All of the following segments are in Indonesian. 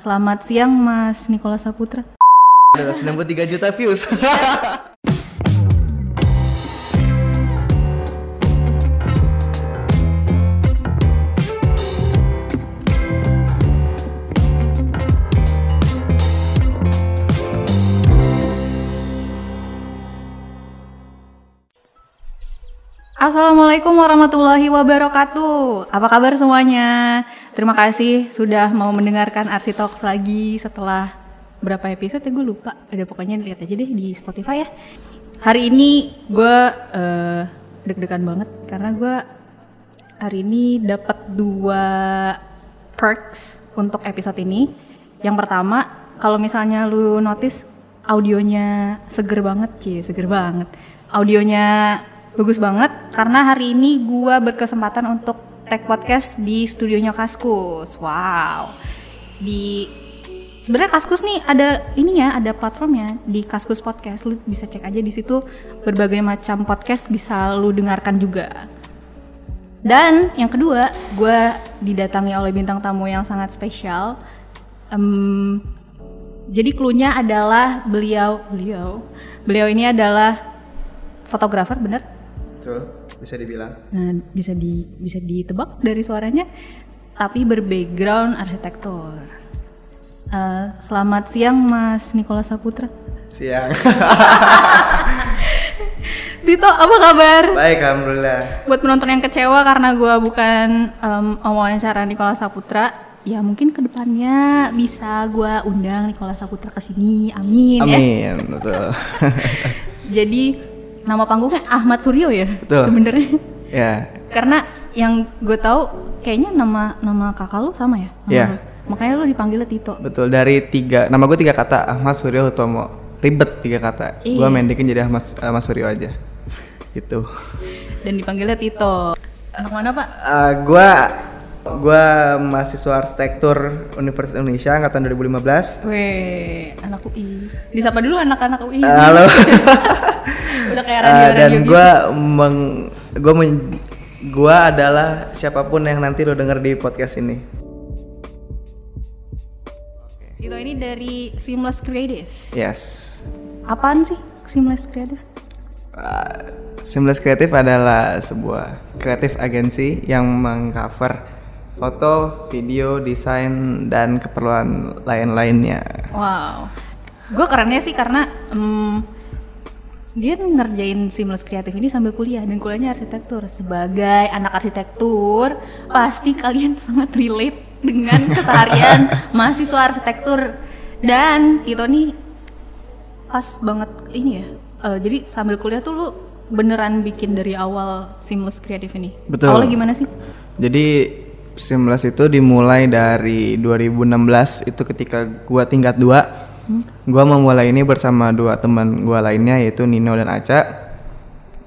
selamat siang Mas Nikola Saputra. Ada 93 juta views. Assalamualaikum warahmatullahi wabarakatuh. Apa kabar semuanya? Terima kasih sudah mau mendengarkan Arsi Talks lagi setelah berapa episode ya gue lupa. Ada pokoknya lihat aja deh di Spotify ya. Hari ini gue uh, deg-degan banget karena gue hari ini dapat dua perks untuk episode ini. Yang pertama, kalau misalnya lu notice audionya seger banget, sih, seger banget. Audionya bagus banget karena hari ini gua berkesempatan untuk tag podcast di studionya Kaskus. Wow. Di sebenarnya Kaskus nih ada ininya, ada platformnya di Kaskus Podcast. Lu bisa cek aja di situ berbagai macam podcast bisa lu dengarkan juga. Dan yang kedua, gue didatangi oleh bintang tamu yang sangat spesial. Um, jadi klunya adalah beliau, beliau, beliau ini adalah fotografer, bener? Betul, bisa dibilang. Nah, bisa di bisa ditebak dari suaranya, tapi berbackground arsitektur. Uh, selamat siang Mas Nikola Saputra. Siang. Dito, apa kabar? Baik, alhamdulillah. Buat penonton yang kecewa karena gue bukan um, wawancara Nikola Saputra, ya mungkin ke depannya bisa gue undang Nikola Saputra ke sini. Amin. Amin, ya. betul. Jadi nama panggungnya Ahmad Suryo ya sebenarnya. Ya. Karena yang gue tahu kayaknya nama nama kakak lu sama ya. nama Iya. lu. Makanya lu dipanggilnya Tito. Betul dari tiga nama gue tiga kata Ahmad Suryo Hutomo ribet tiga kata Iya. gue mendikin jadi Ahmad Ahmad Suryo aja gitu Dan dipanggilnya Tito. Anak mana pak? uh, gue gue mahasiswa arsitektur Universitas Indonesia angkatan 2015 Weh, anak UI. Disapa dulu anak-anak UI. halo Udah kayak Uh, radio-radio dan gitu. gue meng gue men- gue adalah siapa pun yang nanti lo denger di podcast ini Tito ini dari Seamless Creative. yes Apaan sih Seamless Creative? Uh, Seamless Creative adalah sebuah kreatif agensi yang mengcover foto, video, desain, dan keperluan lain-lainnya. Wow. Gue kerennya sih karena em, dia ngerjain Seamless Creative ini sambil kuliah dan kuliahnya arsitektur. Sebagai anak arsitektur, pasti kalian sangat relate dengan keseharian mahasiswa arsitektur. Dan itu nih pas banget ini ya. eh, jadi sambil kuliah tuh lu beneran bikin dari awal Seamless Creative ini. Betul. Awalnya gimana sih? Jadi Seamless itu dimulai dari 2016 itu ketika gua tingkat 2 Gua memulai ini bersama dua teman gua lainnya yaitu Nino dan Aca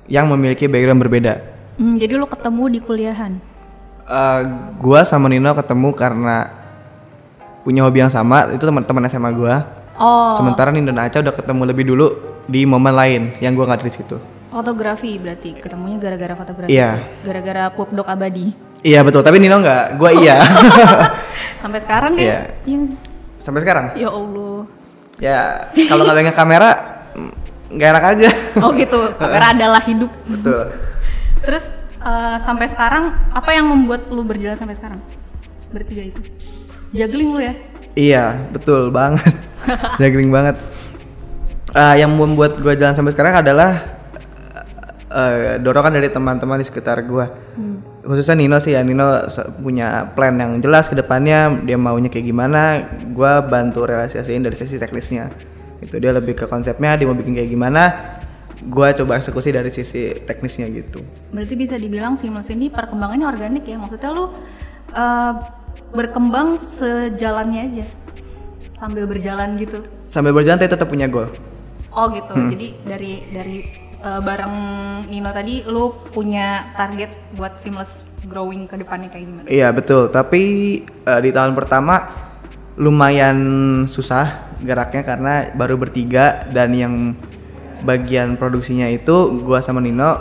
yang memiliki background berbeda. Hmm, jadi lu ketemu di kuliahan. Eh, gua sama Nino ketemu karena punya hobi yang sama itu teman-teman SMA gua. Oh, Sementara Nino dan Aca udah ketemu lebih dulu di momen lain yang gua nggak ada di situ. fotografi berarti ketemunya gara-gara fotografi. Iya. Gara-gara pupdok abadi. Iya betul, tapi Nino nggak, gua iya. Sampai sekarang Iya. ya? Yang Sampai sekarang. ya Allah. Ya kalau nggak pegang kamera nggak enak aja. Oh gitu. Kamera adalah hidup. betul. Terus eh, sampai sekarang apa yang membuat lu berjalan sampai sekarang? Bertiga itu. Juggling lu ya? Iya betul banget. Juggling banget. Ah, yang membuat gua jalan sampai sekarang adalah eh, dorongan dari teman-teman di sekitar gua. Khususnya Nino sih ya, Nino punya plan yang jelas ke depannya, dia maunya kayak gimana, gua bantu realisasiin dari sisi teknisnya. Itu dia lebih ke konsepnya, dia mau bikin kayak gimana, gua coba eksekusi dari sisi teknisnya gitu. Berarti bisa dibilang Seamless ini perkembangannya organik ya? Maksudnya lu eh, berkembang sejalannya aja. Sambil berjalan gitu. Sambil berjalan tapi tetap punya goal. Oh gitu. Jadi dari dari eh, bareng Nino tadi lu punya target buat seamless growing ke depannya kayak gimana? Iya betul, tapi eh, di tahun pertama lumayan susah geraknya karena baru bertiga dan yang bagian produksinya itu gua sama Nino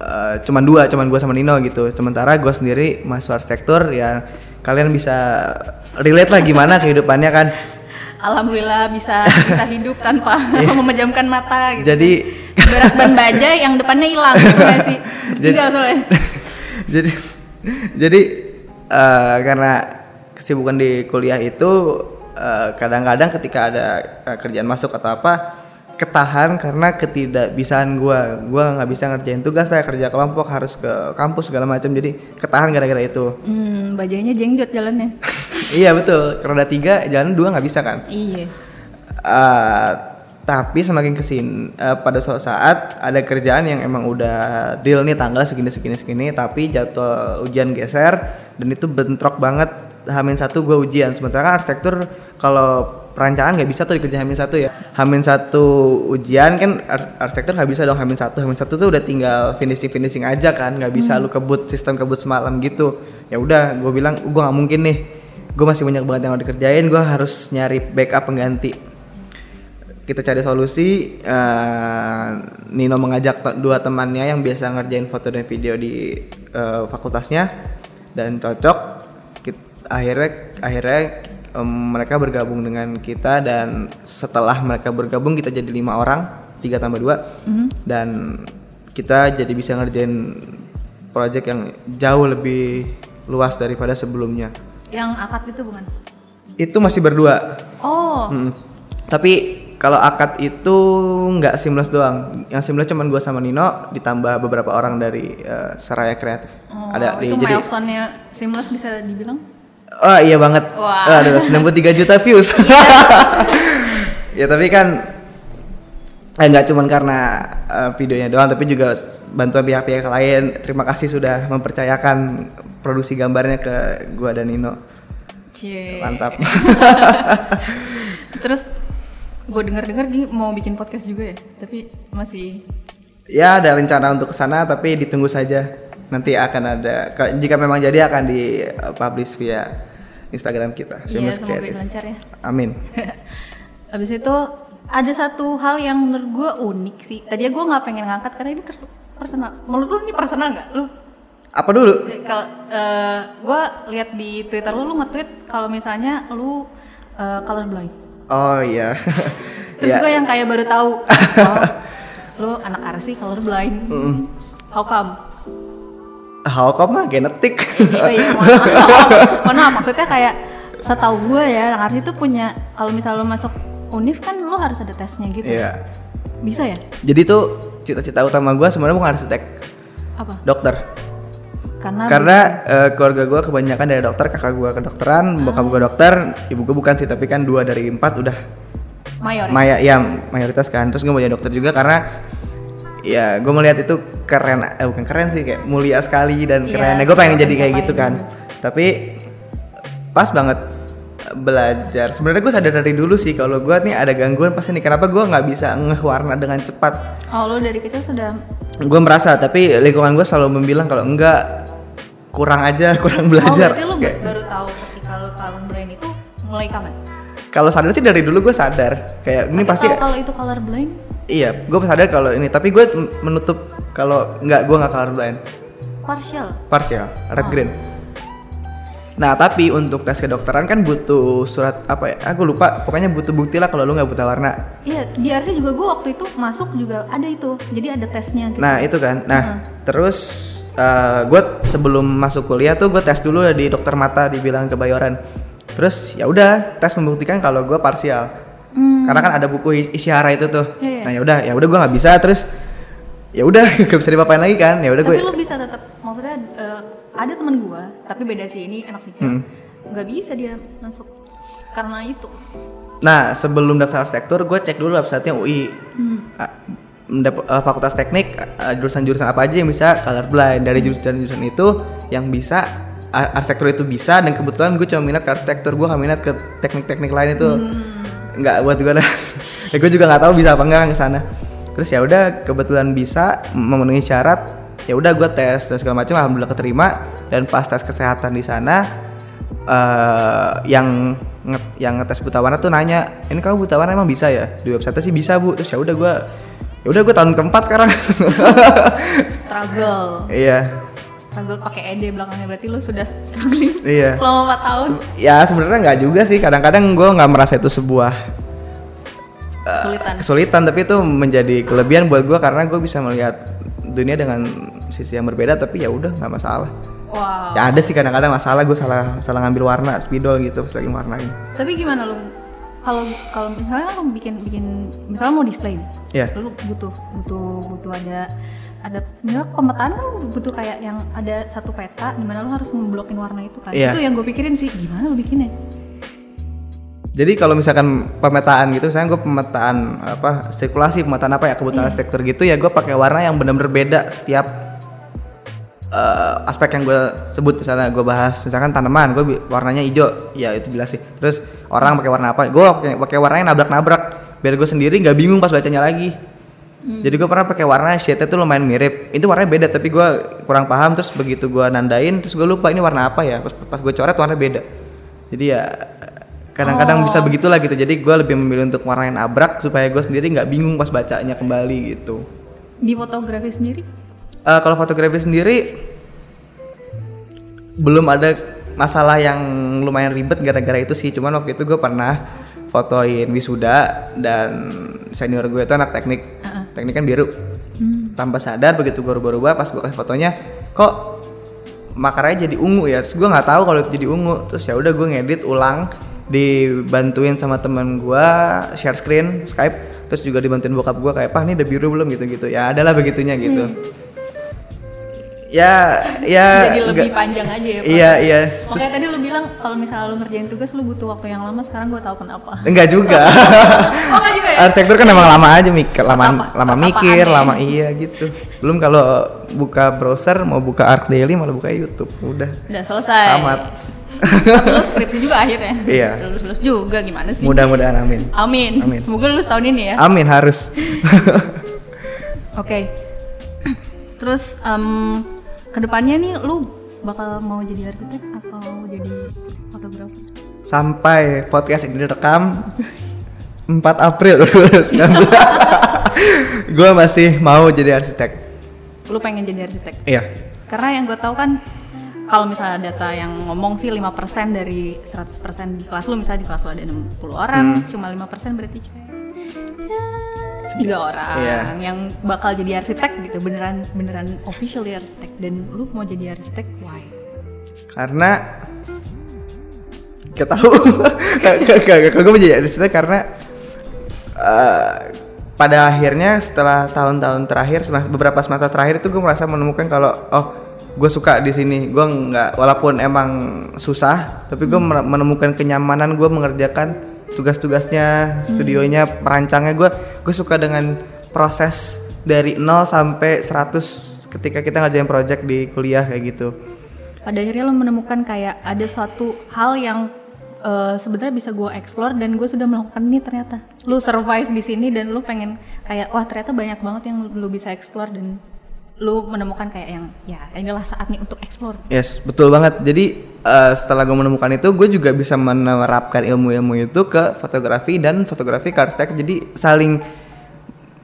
eh, cuman dua, cuman gua sama Nino gitu. Sementara gua sendiri mahasiswa arsitektur ya kalian bisa relate lah gimana kehidupannya kan Alhamdulillah bisa bisa hidup tanpa memejamkan mata gitu. jadi Berat ban baja yang depannya hilang gitu gak sih? Jadi- soalnya. jadi jadi eh, karena kesibukan di kuliah itu eh, kadang-kadang ketika ada eh, kerjaan masuk atau apa ketahan karena ketidakbisaan gua gua nggak bisa ngerjain tugas saya kerja kelompok harus ke kampus segala macam jadi ketahan gara-gara itu Hmm, bajanya jengjot jalannya. iya betul roda tiga jalan dua nggak bisa kan Iya. Eh, tapi semakin ke sini pada suatu saat ada kerjaan yang emang udah deal nih tanggal segini segini segini tapi jadwal ujian geser dan itu bentrok banget. Hamin satu gue ujian. Sementara kan arsitektur kalau perancangan nggak bisa tuh dikerjain Hamin satu ya. Hamin satu ujian kan ar- arsitektur nggak bisa dong Hamin satu. Hamin satu tuh udah tinggal finishing finishing aja kan. Nggak bisa lu kebut sistem kebut semalam gitu. Ya udah gue bilang gue nggak mungkin nih. Gue masih banyak banget yang mau dikerjain. Gue harus nyari backup pengganti kita cari solusi eh, Nino mengajak te- dua temannya yang biasa ngerjain foto dan video di eh, fakultasnya dan cocok Kit- akhirnya akhirnya em, mereka bergabung dengan kita dan setelah mereka bergabung kita jadi lima orang tiga tambah dua. Dan kita jadi bisa ngerjain project yang jauh lebih luas daripada sebelumnya. Yang akad itu bukan? itu masih berdua. Oh, Mm. Tapi kalau akad itu nggak seamless doang. Yang seamless cuman gua sama Nino ditambah beberapa orang dari eh, Seraya Kreatif. oh Ada di itu jadi milestone-nya seamless bisa dibilang? Oh iya banget. Wah. Aduh, 93 juta views. ya tapi kan eh, nggak cuman karena eh, videonya doang tapi juga bantuan pihak-pihak lain. Terima kasih sudah mempercayakan produksi gambarnya ke gua dan Nino. Cie. Mantap. Terus gue denger-denger dia mau bikin podcast juga ya, tapi masih Ya ada rencana untuk ke sana tapi ditunggu saja. Nanti akan ada jika memang jadi akan di uh, publish via Instagram kita. Iya, semoga lancar ya. Amin. Habis itu ada satu hal yang menurut gue unik sih. Tadinya gue nggak pengen ngangkat karena ini terlalu personal. Menurut lu ini personal nggak? Lu Apa dulu? kalau gue lihat di Twitter lu, lu nge-tweet kalau misalnya lu uh, colorblind. Oh iya. Terus ya. gue yang kayak baru tahu, oh, lu anak arsi colorblind. How come? How come mah genetik? oh iya, mohon maaf. Mohon maaf, maksudnya kayak setahu gue ya, anak arsi itu punya kalau misalnya lu masuk univ kan lu harus ada tesnya gitu. Iya. Bisa ya? Jadi tuh cita-cita utama gua sebenarnya bukan arsitek, Apa? dokter. Karena Karena eh, keluarga gua kebanyakan dari dokter, kakak gua kedokteran, bokap gua dokter, ibu gua bukan sih, tapi kan dua dari empat udah mayor. ya? Maya ya mayoritas kan. Terus gue mau jadi dokter juga karena ya gue melihat itu keren eh bukan keren sih kayak mulia sekali dan Iya, keren. Gue pengen jadi kayak gitu kan. Tapi pas banget eh, belajar. Sebenarnya gue sadar dari dulu sih kalau gue nih ada gangguan pasti nih. Kenapa gue nggak bisa ngeh warna dengan cepat? Oh, lu dari kecil sudah gue merasa tapi lingkungan gue selalu membilang kalau enggak kurang aja kurang Oh, belajar berarti lu Kayak- baru tahu ketika lu colorblind itu mulai kapan? kalau sadar sih dari dulu gue sadar kayak ini Tapi pasti kalau itu colorblind? Iya, gue sadar kalau ini, tapi gue menutup kalau nggak gue nggak colorblind, Partial. partial, red Oh. green. Nah, tapi untuk tes kedokteran kan butuh surat apa ya? Aku lupa, pokoknya butuh bukti lah kalau lu nggak buta warna. Iya, di RC juga gue waktu itu masuk juga ada itu. Jadi ada tesnya gitu. Nah, itu kan. Nah, terus gue sebelum masuk kuliah tuh gue tes dulu di dokter mata dibilang kebayoran. Terus ya udah tes membuktikan kalau gue parsial. Hmm. Karena kan ada buku isyara itu tuh. Iya, iya. Nah, ya udah, ya udah gue nggak bisa terus ya udah gak bisa dipapain lagi kan. Ya udah Tapi gue lu bisa tetap maksudnya eh, ada temen gue, tapi beda sih ini anak sipil. Hmm. Nggak bisa dia masuk karena itu. Nah, sebelum daftar arsitektur, gue cek dulu websitenya UI. Ah, eh, fakultas teknik, eh, jurusan-jurusan apa aja yang bisa colorblind. Dari jurusan-jurusan itu yang bisa arsitektur itu bisa dan kebetulan gue cuma minat ke arsitektur, gue gak minat ke teknik-teknik lain itu. Nggak buat gue dah. ya gue juga nggak tahu bisa apa enggak ke sana. Terus ya udah kebetulan bisa memenuhi syarat. Ya udah gue tes dan segala macam alhamdulillah keterima dan pas tes kesehatan di sana eh yang yang ngetes buta warna tuh nanya ini kamu buta warna emang bisa ya di website sih bisa bu terus ya udah gue ya udah gue tahun keempat sekarang Struggle. iya struggle pakai ED belakangnya berarti lu sudah struggling Iya. selama 4 tahun Ya sebenarnya nggak juga sih. Kadang-kadang gue nggak merasa itu sebuah eh, kesulitan kesulitan, tapi itu menjadi kelebihan buat gue karena gue bisa melihat dunia dengan sisi yang berbeda. Tapi ya udah nggak masalah. wow Ya ada sih kadang-kadang masalah gue salah salah ngambil warna spidol gitu pas lagi warnain. tapi gimana lu kalau kalau misalnya lu bikin bikin misalnya mau display nih, Iya. lu butuh butuh butuh ada ada misalnya pemetaan lu butuh kayak yang ada satu peta di mana lu harus ngeblokin warna itu kan Iya. itu yang gue pikirin sih gimana lu bikinnya Jadi kalau misalkan pemetaan gitu, misalnya gue pemetaan apa sirkulasi, pemetaan apa ya kebutuhan arsitektur gitu ya gue pakai warna yang benar-benar beda setiap eh, aspek yang gue sebut misalnya gue bahas misalkan tanaman gue warnanya hijau. Ya itu jelas sih. Terus orang pakai warna apa? Gue pakai pakai warna yang nabrak-nabrak. Biar gue sendiri nggak bingung pas bacanya lagi. Jadi gue pernah pakai warna shade tuh lumayan mirip. Itu warnanya beda tapi gue kurang paham. Terus begitu gue nandain terus gue lupa ini warna apa ya. Pas, pas gue coret warna beda. Jadi ya kadang-kadang bisa begitulah gitu. Jadi gue lebih memilih untuk warna yang abrak supaya gue sendiri nggak bingung pas bacanya kembali gitu. Di fotografi sendiri Eh, kalau fotografi sendiri belum ada masalah yang lumayan ribet gara-gara itu sih. Cuman waktu itu gue pernah fotoin wisuda dan senior gue itu anak teknik. Uh-uh. teknik kan biru. Hmm. tanpa sadar begitu gue rubah-rubah pas gue kasih fotonya kok makaranya jadi ungu ya? Terus gue nggak tahu kalau itu jadi ungu. Terus ya udah gue ngedit ulang dibantuin sama teman gue share screen Skype. Terus juga dibantuin bokap gue kayak pak ini udah biru belum? Gitu gitu ya adalah begitunya gitu ya ya jadi lebih nggak- panjang aja ya Pak? iya iya. Terus makanya tadi lu bilang kalau misalnya lu ngerjain tugas lu butuh waktu yang lama sekarang gue tahu kenapa. Enggak juga. Oh nggak juga ya? Arsitektur kan emang lama aja mikir lama Apa- lama apa-apaan mikir ya. lama iya gitu. Belum kalau buka browser mau buka Arc Daily malah buka YouTube. Udah. Udah selesai. Tamat. Tapi lu skripsi juga akhirnya. Iya. lulus lulus juga gimana sih? Mudah-mudahan amin. Amin. Amin. semoga lulus tahun ini ya. Amin harus. Oke. Terus em ke depannya nih lu bakal mau jadi arsitek atau jadi fotografer? sampai podcast ini direkam 4 April 2019 gue masih mau jadi arsitek Lu pengen jadi arsitek? iya Karena yang gue tahu kan kalau misalnya data yang ngomong sih 5% dari 100% di kelas lu misalnya di kelas lu ada 60 orang, Hmm. cuma 5% berarti kayak tiga orang Iya. yang bakal jadi arsitek gitu. Beneran beneran officially arsitek. Dan lu mau jadi arsitek why? karena gak tahu. Gak gue menjadi arsitek karena eh, pada akhirnya setelah tahun-tahun terakhir beberapa semester terakhir itu gue merasa menemukan kalau oh gue suka di sini. Gue nggak walaupun emang susah tapi gue menemukan kenyamanan gue mengerjakan tugas-tugasnya studionya perancangnya. Gue gue suka dengan proses dari 0 sampai 100 ketika kita ngerjain project di kuliah kayak gitu. Pada akhirnya lo menemukan kayak ada suatu hal yang eh, sebenarnya bisa gue explore dan gue sudah melakukan ini ternyata. Lu survive di sini dan lu pengen kayak wah ternyata banyak banget yang lu bisa explore dan lu menemukan kayak yang ya inilah saatnya untuk explore Yes, betul banget. Jadi eh, setelah gue menemukan itu, gue juga bisa menerapkan ilmu-ilmu itu ke fotografi dan fotografi ke arsitek. Jadi saling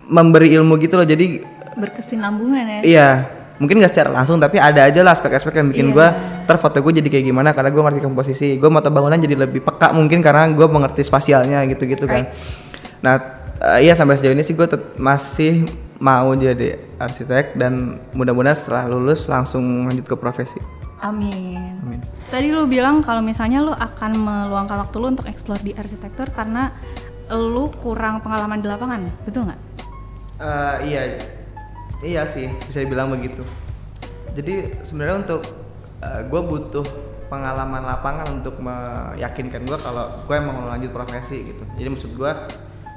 memberi ilmu gitu loh. Jadi berkesinambungan ya iya, mungkin gak secara langsung, tapi ada aja lah aspek-aspek yang bikin Iya. gue terfoto gue jadi kayak gimana karena gue ngerti komposisi. Gue mata bangunan jadi lebih peka mungkin karena gue mengerti spasialnya gitu-gitu kan. Nah, eh, iya sampai sejauh ini sih gue masih mau jadi arsitek dan mudah-mudahan setelah lulus langsung lanjut ke profesi. amin. Amin. tadi lu bilang kalau misalnya lu akan meluangkan waktu lu untuk explore di arsitektur karena lu kurang pengalaman di lapangan betul nggak Eh, iya, iya sih bisa dibilang begitu. Jadi sebenarnya untuk gue butuh pengalaman lapangan untuk meyakinkan gue kalau gue emang mau lanjut profesi gitu. Jadi maksud gue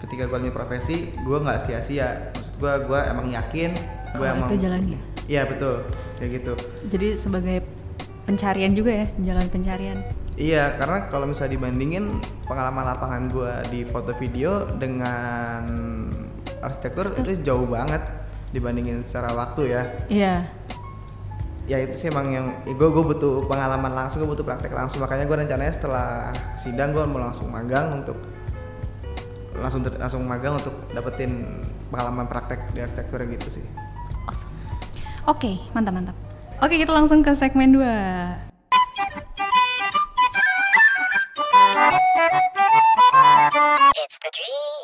ketika gue lanjut profesi, gue nggak sia-sia. Gue, gue emang yakin gue emang. itu jalannya. Iya betul, kayak gitu. jadi sebagai pencarian juga ya jalan pencarian Iya, karena kalau misalnya dibandingin pengalaman lapangan gue di foto video dengan arsitektur itu jauh banget dibandingin secara waktu ya. iya ya itu sih emang yang gue gue butuh pengalaman langsung gue butuh praktek langsung makanya gue rencananya setelah sidang gue mau langsung magang untuk langsung ter- langsung magang untuk dapetin pengalaman praktek di arsitektur gitu sih Awesome. Oke, mantap mantap. Oke, kita langsung ke segmen 2. It's the dream.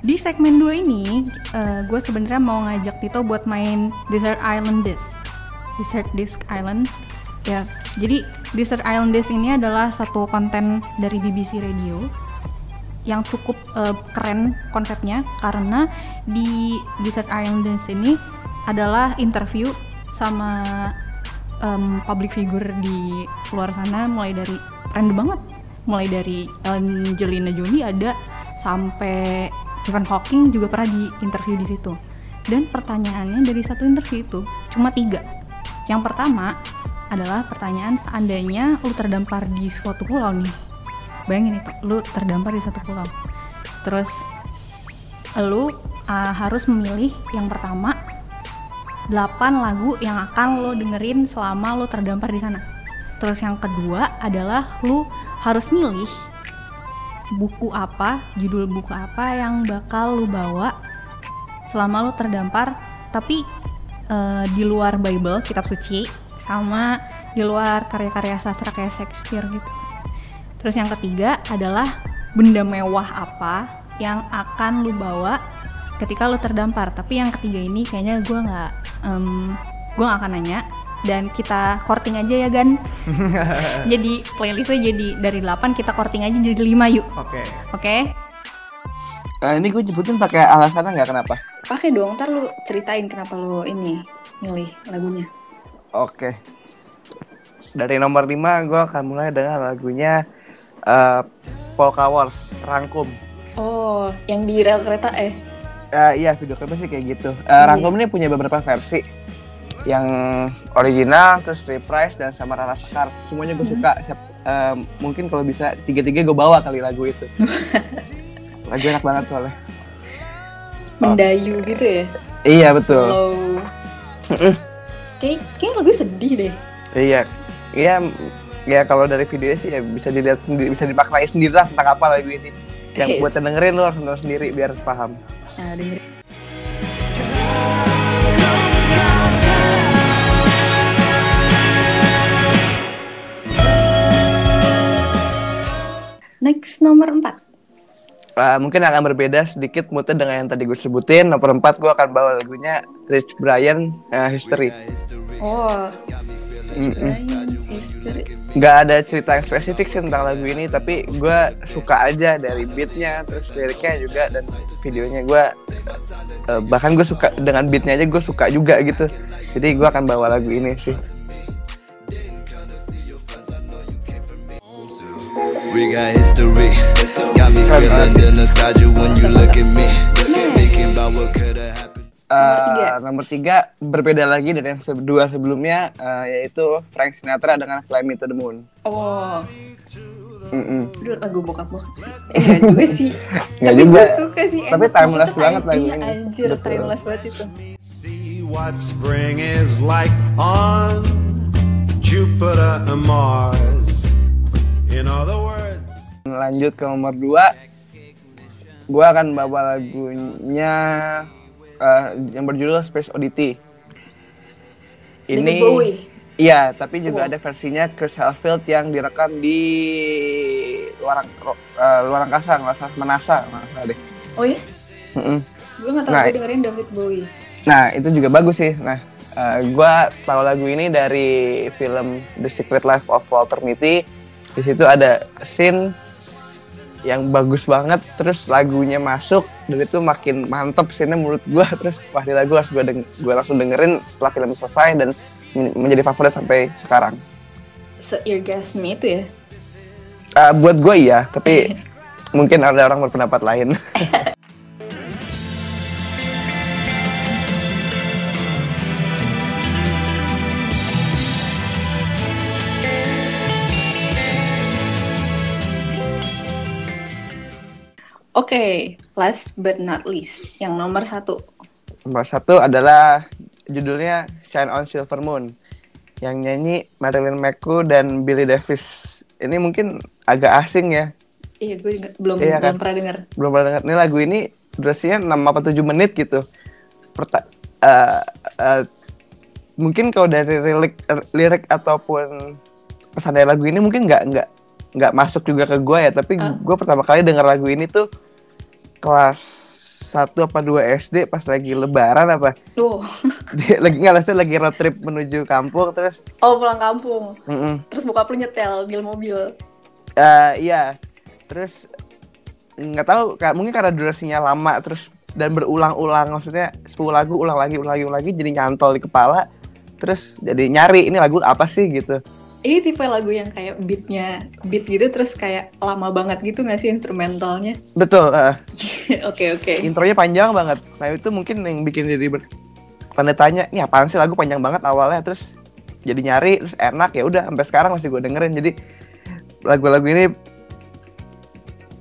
Di segmen 2 ini, gue sebenarnya mau ngajak Tito buat main Desert Island Disc. Desert Disc Island. Ya, jadi Desert Island Disc ini adalah satu konten dari BBC Radio yang cukup eh, keren konsepnya karena di Desert Island Disc ini adalah interview sama em, public figure di luar sana. Mulai dari random banget. Mulai dari Angelina Jolie ada sampai Stephen Hawking juga pernah di interview di situ. Dan pertanyaannya dari satu interview itu cuma tiga. Yang pertama adalah pertanyaan seandainya lu terdampar di suatu pulau nih. Bayangin itu lu terdampar di satu pulau. Terus lu uh, harus memilih yang pertama 8 lagu yang akan lo dengerin selama lo terdampar di sana. Terus yang kedua adalah lo harus milih buku apa, judul buku apa yang bakal lo bawa selama lo terdampar, tapi eh, di luar Bible, kitab suci, sama di luar karya-karya sastra kayak Shakespeare gitu. Terus yang ketiga adalah benda mewah apa yang akan lu bawa ketika lu terdampar. Tapi yang ketiga ini kayaknya gue nggak, em, gue nggak akan nanya. Dan kita korting aja ya Gan. jadi playlistnya jadi dari 8 kita korting aja jadi 5 yuk. Oke. Oke? Nah, ini gue nyebutin pakai alasannya nggak kenapa? Pakai dong, ntar lu ceritain kenapa lu ini milih lagunya. Oke. Dari nomor 5 gue akan mulai dengan lagunya eh Polka Wars, Rangkum. Oh, yang di rel kereta eh? Eh, iya video klipnya sih kayak gitu. Eh, Iya. Rangkum ini punya beberapa versi. Yang original, terus reprise dan sama Rara Sekar. Semuanya gue suka. Siap, eh, mungkin kalau bisa tiga-tiga gue bawa kali lagu itu. lagu enak banget soalnya. Mendayu gitu ya? Iya betul. Slow. Kayak, kayak lagu sedih deh. Iya, iya, ya kalau dari videonya sih ya bisa dilihat sendiri, bisa dimaknai sendiri lah tentang apa lagu ini. Yang buat dengerin lo harus sendiri biar paham. Nah, dengerin. Next nomor 4 Uh, mungkin akan berbeda sedikit moodnya dengan yang tadi gue sebutin. Nomor 4 gue akan bawa lagunya Rich Brian uh, History. Oh Mm-mm. History Nggak ada cerita yang spesifik sih tentang lagu ini, tapi gue suka aja dari beatnya, terus liriknya juga dan videonya gue uh, bahkan gue suka dengan beatnya aja gue suka juga gitu. Jadi gue akan bawa lagu ini sih. We got history. Got me feeling the nostalgia when you look at me. Thinking about what could have happened. Eh, nomor tiga berbeda lagi dari yang dua sebelumnya eh, yaitu Frank Sinatra dengan Fly Me to the Moon. Oh Mm-mm. Aduh lagu bokap-bokap sih Eh enggak juga sih Nggak Tapi juga. suka sih Tapi timeless banget time- lagu Iya ini. anjir Betul. timeless banget itu See what spring is like on Jupiter and Mars. In other words, Lanjut ke nomor dua, gue akan bawa lagunya eh, yang berjudul Space Oddity. Ini, Bowie. iya, tapi juga Oh. ada versinya Chris Hadfield yang direkam di luar eh, luar angkasa, nggak salah menasa, nggak salah deh. Oh iya? Mm-mm. Gue gak tau Nah, gue dengerin David Bowie Nah, itu juga bagus sih. Nah, eh, gua tahu lagu ini dari film The Secret Life of Walter Mitty. Di situ ada scene yang bagus banget, terus lagunya masuk dan itu makin mantep scene menurut gua. Terus wah di lagu harus gua, deng- gua langsung dengerin setelah film selesai dan men- menjadi favorit sampai sekarang. Se-eargasm itu ya? Eh, buat gue iya, tapi mungkin ada orang berpendapat lain. Oke, last but not least Yang nomor satu Nomor satu adalah judulnya Shine on Silver Moon yang nyanyi Marilyn McCoo dan Billy Davis. Ini mungkin agak asing ya, Iya gue juga belum, Iya belum kan? pernah denger belum pernah dengar. Ini lagu ini durasinya 6 apa 7 menit gitu. Perta eh, eh, mungkin kalau dari lirik lirik ataupun pesan dari lagu ini mungkin nggak nggak nggak masuk juga ke gue ya tapi Ah. gue pertama kali denger lagu ini tuh kelas 1 apa 2 SD pas lagi lebaran apa Tuh. dia lagi nggak maksudnya lagi road trip menuju kampung terus Oh, pulang kampung. mm-mm. Terus bokap lu nyetel di mobil. Eh, iya terus nggak tahu mungkin karena durasinya lama terus dan berulang-ulang maksudnya 10 lagu ulang lagi ulang lagi ulang lagi jadi nyantol di kepala terus jadi nyari ini lagu apa sih gitu Ini tipe lagu yang kayak beatnya beat gitu terus kayak lama banget gitu nggak sih instrumentalnya? betul Oke oke. intronya panjang banget nah itu mungkin yang bikin jadi ber- tanda tanya ini apaan sih lagu panjang banget awalnya terus jadi nyari terus enak ya udah sampai sekarang masih gue dengerin jadi lagu-lagu ini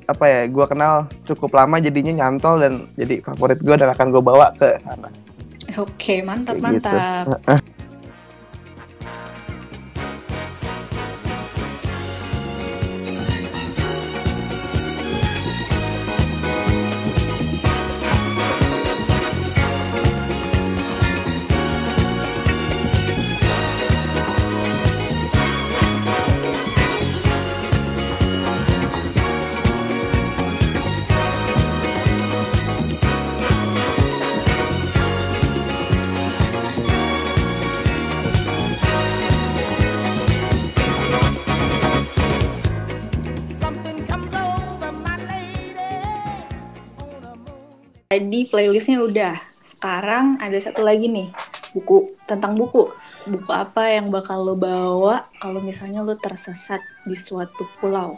apa ya gue kenal cukup lama jadinya nyantol dan jadi favorit gue dan akan gue bawa ke sana Oke mantap Kayak gitu. mantap. Playlistnya udah. Sekarang ada satu lagi nih buku tentang buku. Buku apa yang bakal lo bawa kalau misalnya lo tersesat di suatu pulau?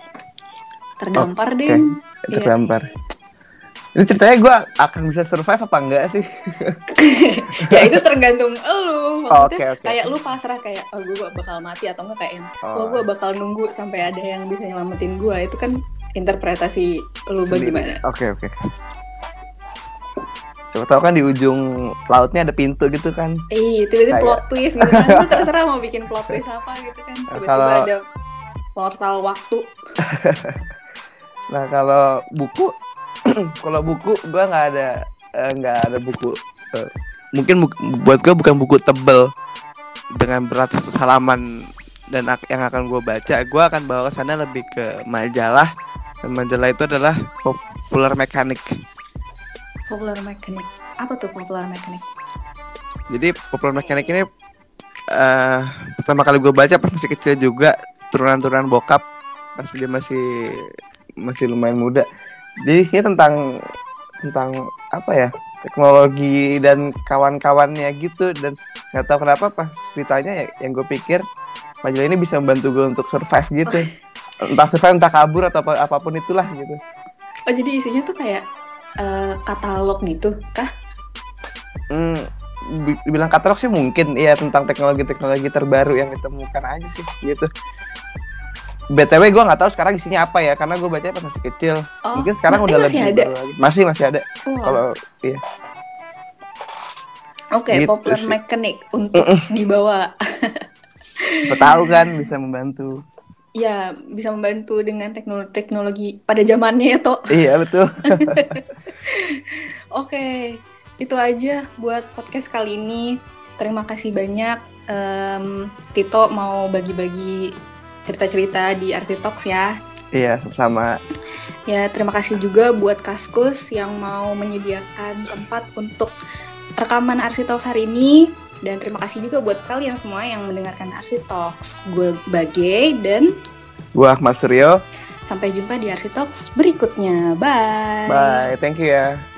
Terdampar Oke. deh. Iya. terdampar ini ceritanya gue akan bisa survive apa enggak sih ya itu tergantung lo. Oh, oke, oke. kayak lu pasrah kayak oh gue bakal mati atau enggak kayak oh, Oh. gue bakal nunggu sampai ada yang bisa nyelamatin gue. Itu kan interpretasi lu Sendiri. bagaimana? Oke oke. Coba tahu kan di ujung lautnya ada pintu gitu kan. Eh, tiba-tiba plot twist gitu kan. Lu terserah mau bikin plot twist apa gitu kan. Tiba-tiba Kalau- ada portal waktu. Nah kalau buku, kalau buku gua nggak ada eh, nggak ada buku. eh, mungkin bu- buat gua bukan buku tebel dengan berat salaman dan yang akan gua baca. Gua akan bawa ke sana lebih ke majalah. Dan majalah itu adalah Popular Mechanic. Popular Mechanic. Apa tuh Popular Mechanic? Jadi Popular Mechanic ini eh pertama kali gue baca pas masih kecil juga turunan-turunan bokap pas dia masih masih lumayan muda. Jadi isinya tentang tentang apa ya teknologi dan kawan-kawannya gitu dan nggak tahu kenapa pas ceritanya ya, yang gue pikir majalah ini bisa membantu gue untuk survive gitu. Entah survive entah kabur atau apa, apa pun itulah gitu. Oh, jadi isinya tuh kayak eh, katalog gitu kah? Hmm, bi- dibilang katalog sih mungkin ya tentang teknologi-teknologi terbaru yang ditemukan aja sih gitu. BTW gue nggak tahu sekarang isinya apa ya karena gue bacanya pas masih kecil. Oh, mungkin sekarang udah masih lebih ada? lagi. Masih masih ada. Oh, Kalau iya. Oke, gitu Popular sih. Mechanic untuk dibawa. Siapa tahu kan bisa membantu. Ya, bisa membantu dengan teknologi, teknologi pada zamannya ya, Tok. iya betul. Oke, itu aja buat podcast kali ini. Terima kasih banyak Em, Tito mau bagi-bagi cerita-cerita di RC Talks ya. iya sama. Ya, terima kasih juga buat Kaskus yang mau menyediakan tempat untuk rekaman RC Talks hari ini. Dan terima kasih juga buat kalian semua yang mendengarkan RC Talks. Gue Bagai dan Gue Ahmad Suryo. Sampai jumpa di RC Talks berikutnya. Bye. Bye. Thank you ya.